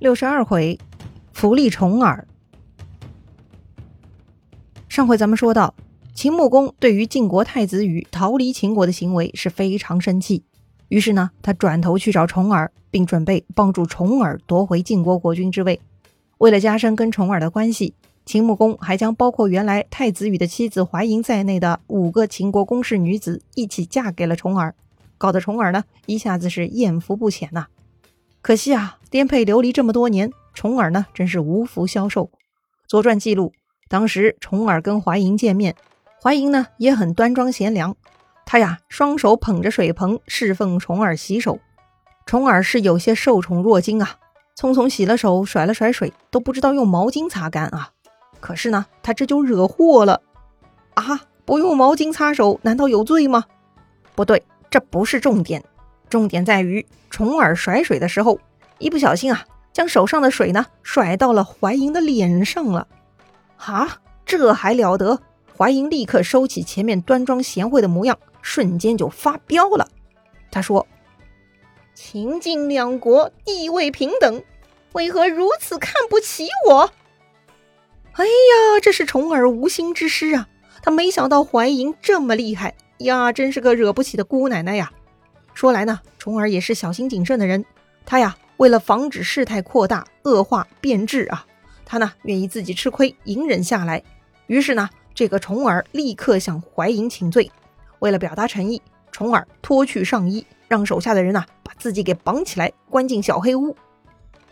六十二回，福利重耳。上回咱们说到，秦穆公对于晋国太子羽逃离秦国的行为是非常生气，于是呢，他转头去找重耳，并准备帮助重耳夺回晋国国君之位。为了加深跟重耳的关系，秦穆公还将包括原来太子羽的妻子怀嬴在内的五个秦国公室女子一起嫁给了重耳，搞得重耳呢一下子是艳福不浅呐。可惜啊，颠沛流离这么多年，重耳呢真是无福消受。《左传》记录，当时重耳跟怀嬴见面，怀嬴呢也很端庄贤良，他呀双手捧着水盆侍奉重耳洗手。重耳是有些受宠若惊啊，匆匆洗了手，甩了甩水，都不知道用毛巾擦干啊。可是呢，他这就惹祸了啊！不用毛巾擦手，难道有罪吗？不对，这不是重点。重点在于重耳甩水的时候，一不小心啊，将手上的水呢甩到了怀莹的脸上了。啊，这还了得！怀莹立刻收起前面端庄贤惠的模样，瞬间就发飙了。他说：“秦晋两国地位平等，为何如此看不起我？”哎呀，这是重耳无心之失啊！他没想到怀莹这么厉害呀，真是个惹不起的姑奶奶呀！说来呢，重耳也是小心谨慎的人。他呀，为了防止事态扩大、恶化变质啊，他呢愿意自己吃亏，隐忍下来。于是呢，这个重耳立刻向怀莹请罪。为了表达诚意，重耳脱去上衣，让手下的人呐把自己给绑起来，关进小黑屋。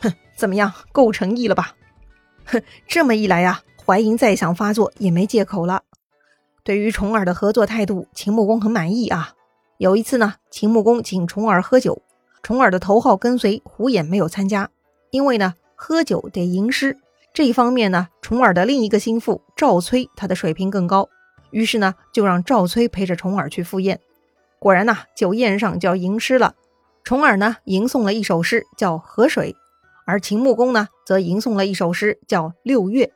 哼，怎么样，够诚意了吧？哼，这么一来呀，怀莹再想发作也没借口了。对于重耳的合作态度，秦穆公很满意啊。有一次呢，秦穆公请重耳喝酒，重耳的头号跟随胡衍没有参加，因为呢，喝酒得吟诗这一方面呢，重耳的另一个心腹赵崔他的水平更高，于是呢，就让赵崔陪着重耳去赴宴。果然呐，酒宴上就要吟诗了，重耳呢吟诵了一首诗叫《河水》，而秦穆公呢则吟诵了一首诗叫《六月》。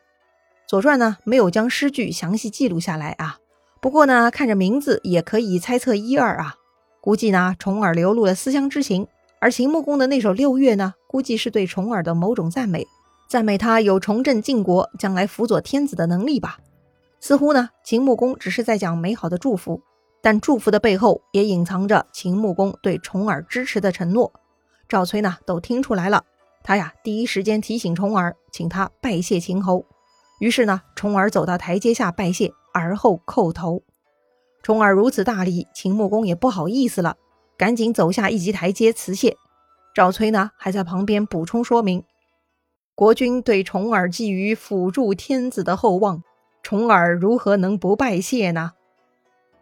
左传呢没有将诗句详细记录下来啊。不过呢，看着名字也可以猜测一二啊。估计呢，重耳流露了思乡之情，而秦穆公的那首《六月》呢，估计是对重耳的某种赞美，赞美他有重振晋国、将来辅佐天子的能力吧。似乎呢，秦穆公只是在讲美好的祝福，但祝福的背后也隐藏着秦穆公对重耳支持的承诺。赵崔呢，都听出来了，他呀，第一时间提醒重耳，请他拜谢秦侯。于是呢，重耳走到台阶下拜谢。而后叩头，重耳如此大礼，秦穆公也不好意思了，赶紧走下一级台阶辞谢。赵崔呢，还在旁边补充说明：国君对重耳寄予辅助天子的厚望，重耳如何能不拜谢呢？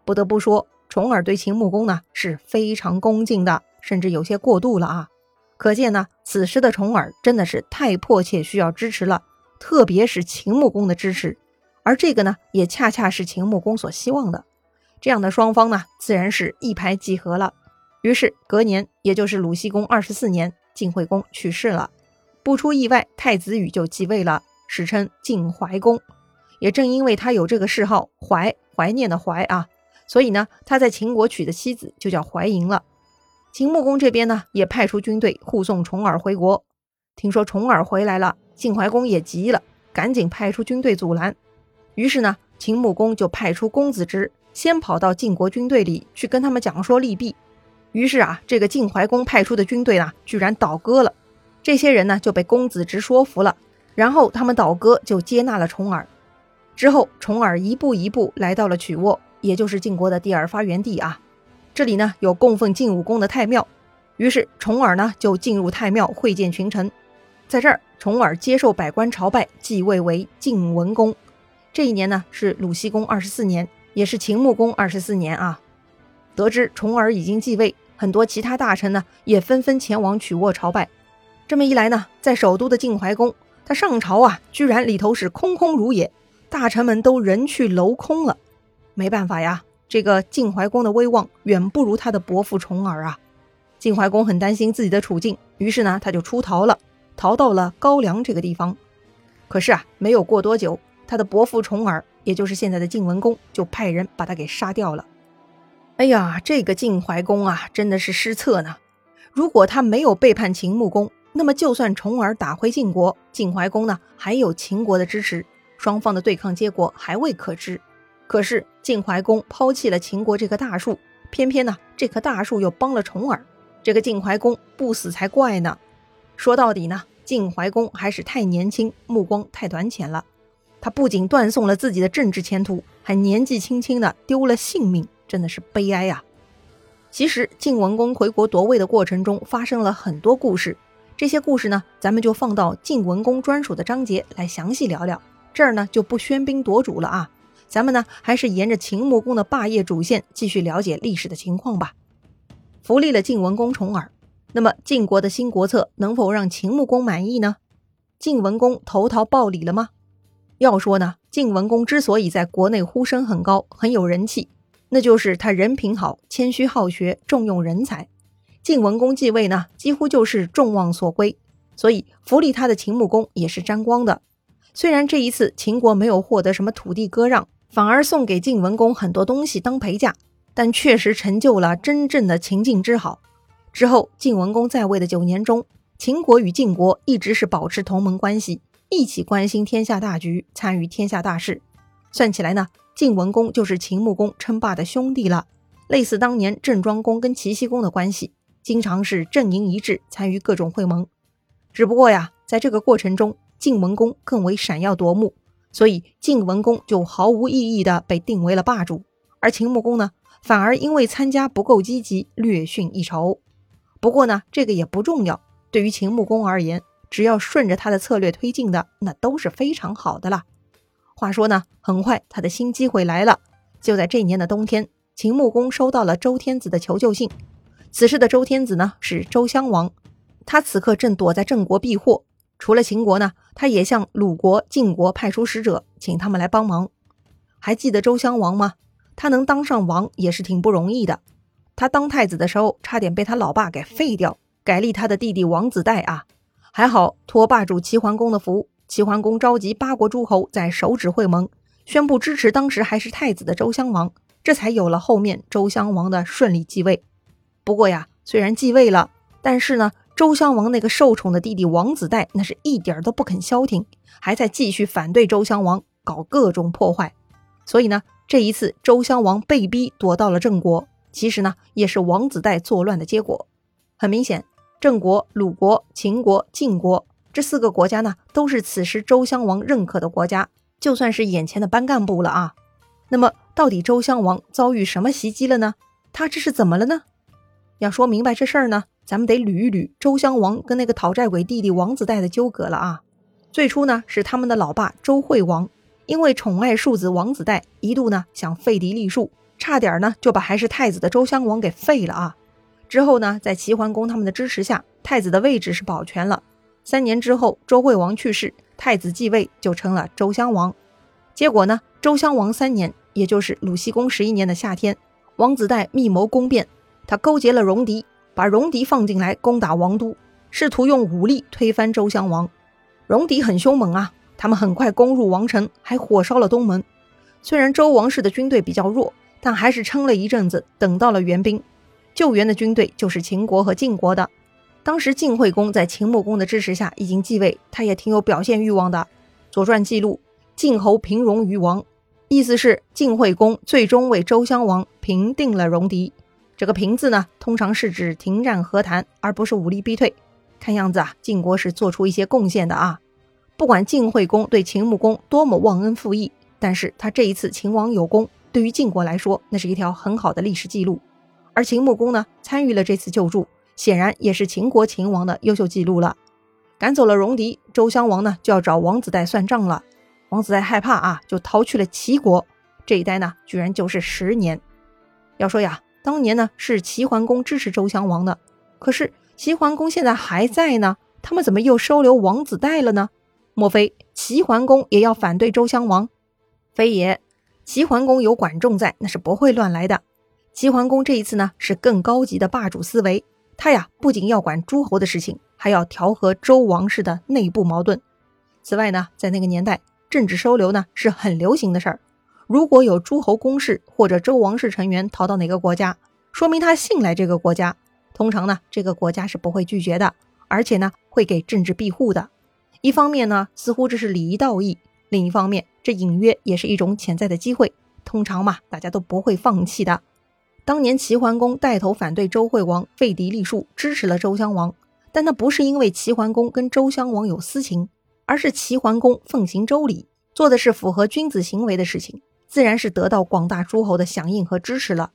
不得不说，重耳对秦穆公呢是非常恭敬的，甚至有些过度了啊！可见呢，此时的重耳真的是太迫切需要支持了，特别是秦穆公的支持。而这个呢，也恰恰是秦穆公所希望的。这样的双方呢，自然是一拍即合了。于是隔年，也就是鲁僖公二十四年，晋惠公去世了。不出意外，太子羽就继位了，史称晋怀公。也正因为他有这个谥号“怀”，怀念的怀啊，所以呢，他在秦国娶的妻子就叫怀嬴了。秦穆公这边呢，也派出军队护送重耳回国。听说重耳回来了，晋怀公也急了，赶紧派出军队阻拦。于是呢，秦穆公就派出公子直先跑到晋国军队里去跟他们讲说利弊。于是啊，这个晋怀公派出的军队呢，居然倒戈了。这些人呢就被公子直说服了，然后他们倒戈就接纳了重耳。之后，重耳一步一步来到了曲沃，也就是晋国的第二发源地啊。这里呢有供奉晋武公的太庙，于是重耳呢就进入太庙会见群臣。在这儿，重耳接受百官朝拜，继位为晋文公。这一年呢是鲁僖公二十四年，也是秦穆公二十四年啊。得知重耳已经继位，很多其他大臣呢也纷纷前往曲沃朝拜。这么一来呢，在首都的晋怀公，他上朝啊，居然里头是空空如也，大臣们都人去楼空了。没办法呀，这个晋怀公的威望远不如他的伯父重耳啊。晋怀公很担心自己的处境，于是呢他就出逃了，逃到了高梁这个地方。可是啊，没有过多久。他的伯父重耳，也就是现在的晋文公，就派人把他给杀掉了。哎呀，这个晋怀公啊，真的是失策呢。如果他没有背叛秦穆公，那么就算重耳打回晋国，晋怀公呢还有秦国的支持，双方的对抗结果还未可知。可是晋怀公抛弃了秦国这棵大树，偏偏呢这棵大树又帮了重耳，这个晋怀公不死才怪呢。说到底呢，晋怀公还是太年轻，目光太短浅了。他不仅断送了自己的政治前途，还年纪轻轻的丢了性命，真的是悲哀呀。其实晋文公回国夺位的过程中发生了很多故事，这些故事呢，咱们就放到晋文公专属的章节来详细聊聊。这儿呢就不喧宾夺主了啊。咱们呢，还是沿着秦穆公的霸业主线继续了解历史的情况吧。扶立了晋文公重耳，那么晋国的新国策能否让秦穆公满意呢？晋文公投桃报李了吗？要说呢，晋文公之所以在国内呼声很高，很有人气，那就是他人品好，谦虚好学，重用人才。晋文公继位呢，几乎就是众望所归，所以扶立他的秦穆公也是沾光的。虽然这一次秦国没有获得什么土地割让。反而送给晋文公很多东西当陪嫁，但确实成就了真正的秦晋之好。之后，晋文公在位的九年中，秦国与晋国一直是保持同盟关系，一起关心天下大局，参与天下大事。算起来呢，晋文公就是秦穆公称霸的兄弟了，类似当年郑庄公跟齐僖公的关系，经常是阵营一致，参与各种会盟。只不过呀，在这个过程中，晋文公更为闪耀夺目。所以晋文公就毫无意义的被定为了霸主，而秦穆公呢，反而因为参加不够积极，略逊一筹。不过呢，这个也不重要。对于秦穆公而言，只要顺着他的策略推进的，那都是非常好的啦。话说呢，很快他的新机会来了。就在这年的冬天，秦穆公收到了周天子的求救信。此时的周天子呢，是周襄王，他此刻正躲在郑国避祸。除了秦国呢，他也向鲁国、晋国派出使者，请他们来帮忙。还记得周襄王吗？他能当上王也是挺不容易的。他当太子的时候，差点被他老爸给废掉，改立他的弟弟王子带啊。还好托霸主齐桓公的福，齐桓公召集八国诸侯在首指会盟，宣布支持当时还是太子的周襄王，这才有了后面周襄王的顺利继位。不过呀，虽然继位了，但是呢。周襄王那个受宠的弟弟王子带，那是一点都不肯消停，还在继续反对周襄王，搞各种破坏。所以呢，这一次周襄王被逼躲到了郑国，其实呢，也是王子带作乱的结果。很明显，郑国、鲁国、秦国、晋国这四个国家呢，都是此时周襄王认可的国家，就算是眼前的班干部了啊。那么，到底周襄王遭遇什么袭击了呢？他这是怎么了呢？要说明白这事儿呢？咱们得捋一捋周襄王跟那个讨债鬼弟弟王子带的纠葛了啊！最初呢是他们的老爸周惠王，因为宠爱庶子王子带，一度呢想废嫡立庶，差点呢就把还是太子的周襄王给废了啊！之后呢，在齐桓公他们的支持下，太子的位置是保全了。三年之后，周惠王去世，太子继位就成了周襄王。结果呢，周襄王三年，也就是鲁僖公十一年的夏天，王子带密谋攻变，他勾结了戎狄。把戎狄放进来攻打王都，试图用武力推翻周襄王。戎狄很凶猛啊，他们很快攻入王城，还火烧了东门。虽然周王室的军队比较弱，但还是撑了一阵子，等到了援兵。救援的军队就是秦国和晋国的。当时晋惠公在秦穆公的支持下已经继位，他也挺有表现欲望的。《左传》记录：晋侯平戎于王，意思是晋惠公最终为周襄王平定了戎狄。这个平字呢，通常是指停战和谈，而不是武力逼退。看样子啊，晋国是做出一些贡献的啊。不管晋惠公对秦穆公多么忘恩负义，但是他这一次秦王有功，对于晋国来说，那是一条很好的历史记录。而秦穆公呢，参与了这次救助，显然也是秦国秦王的优秀记录了。赶走了戎狄，周襄王呢就要找王子带算账了。王子带害怕啊，就逃去了齐国。这一待呢，居然就是十年。要说呀。当年呢是齐桓公支持周襄王的，可是齐桓公现在还在呢，他们怎么又收留王子带了呢？莫非齐桓公也要反对周襄王？非也，齐桓公有管仲在，那是不会乱来的。齐桓公这一次呢是更高级的霸主思维，他呀不仅要管诸侯的事情，还要调和周王室的内部矛盾。此外呢，在那个年代，政治收留呢是很流行的事儿。如果有诸侯公室或者周王室成员逃到哪个国家，说明他信赖这个国家，通常呢，这个国家是不会拒绝的，而且呢会给政治庇护的。一方面呢，似乎这是礼仪道义；另一方面，这隐约也是一种潜在的机会。通常嘛，大家都不会放弃的。当年齐桓公带头反对周惠王，废嫡立庶，支持了周襄王。但那不是因为齐桓公跟周襄王有私情，而是齐桓公奉行周礼，做的是符合君子行为的事情，自然是得到广大诸侯的响应和支持了。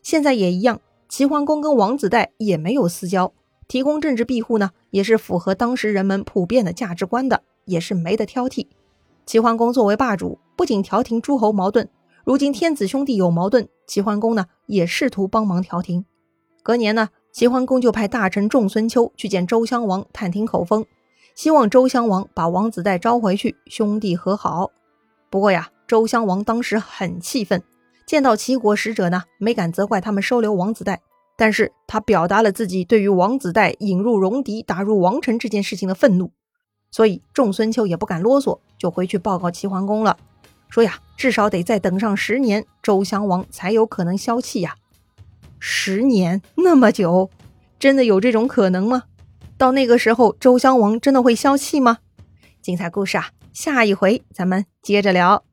现在也一样，齐桓公跟王子带也没有私交，提供政治庇护呢，也是符合当时人们普遍的价值观的，也是没得挑剔。齐桓公作为霸主，不仅调停诸侯矛盾，如今天子兄弟有矛盾，齐桓公呢也试图帮忙调停。隔年呢。齐桓公就派大臣仲孙丘去见周襄王探听口风，希望周襄王把王子带招回去，兄弟和好。不过呀，周襄王当时很气愤，见到齐国使者呢，没敢责怪他们收留王子带，但是他表达了自己对于王子带引入戎狄、打入王城这件事情的愤怒。所以仲孙秋也不敢啰嗦，就回去报告齐桓公了，说呀，至少得再等上十年，周襄王才有可能消气呀。十年那么久，真的有这种可能吗？到那个时候，周襄王真的会消气吗？精彩故事啊，下一回咱们接着聊。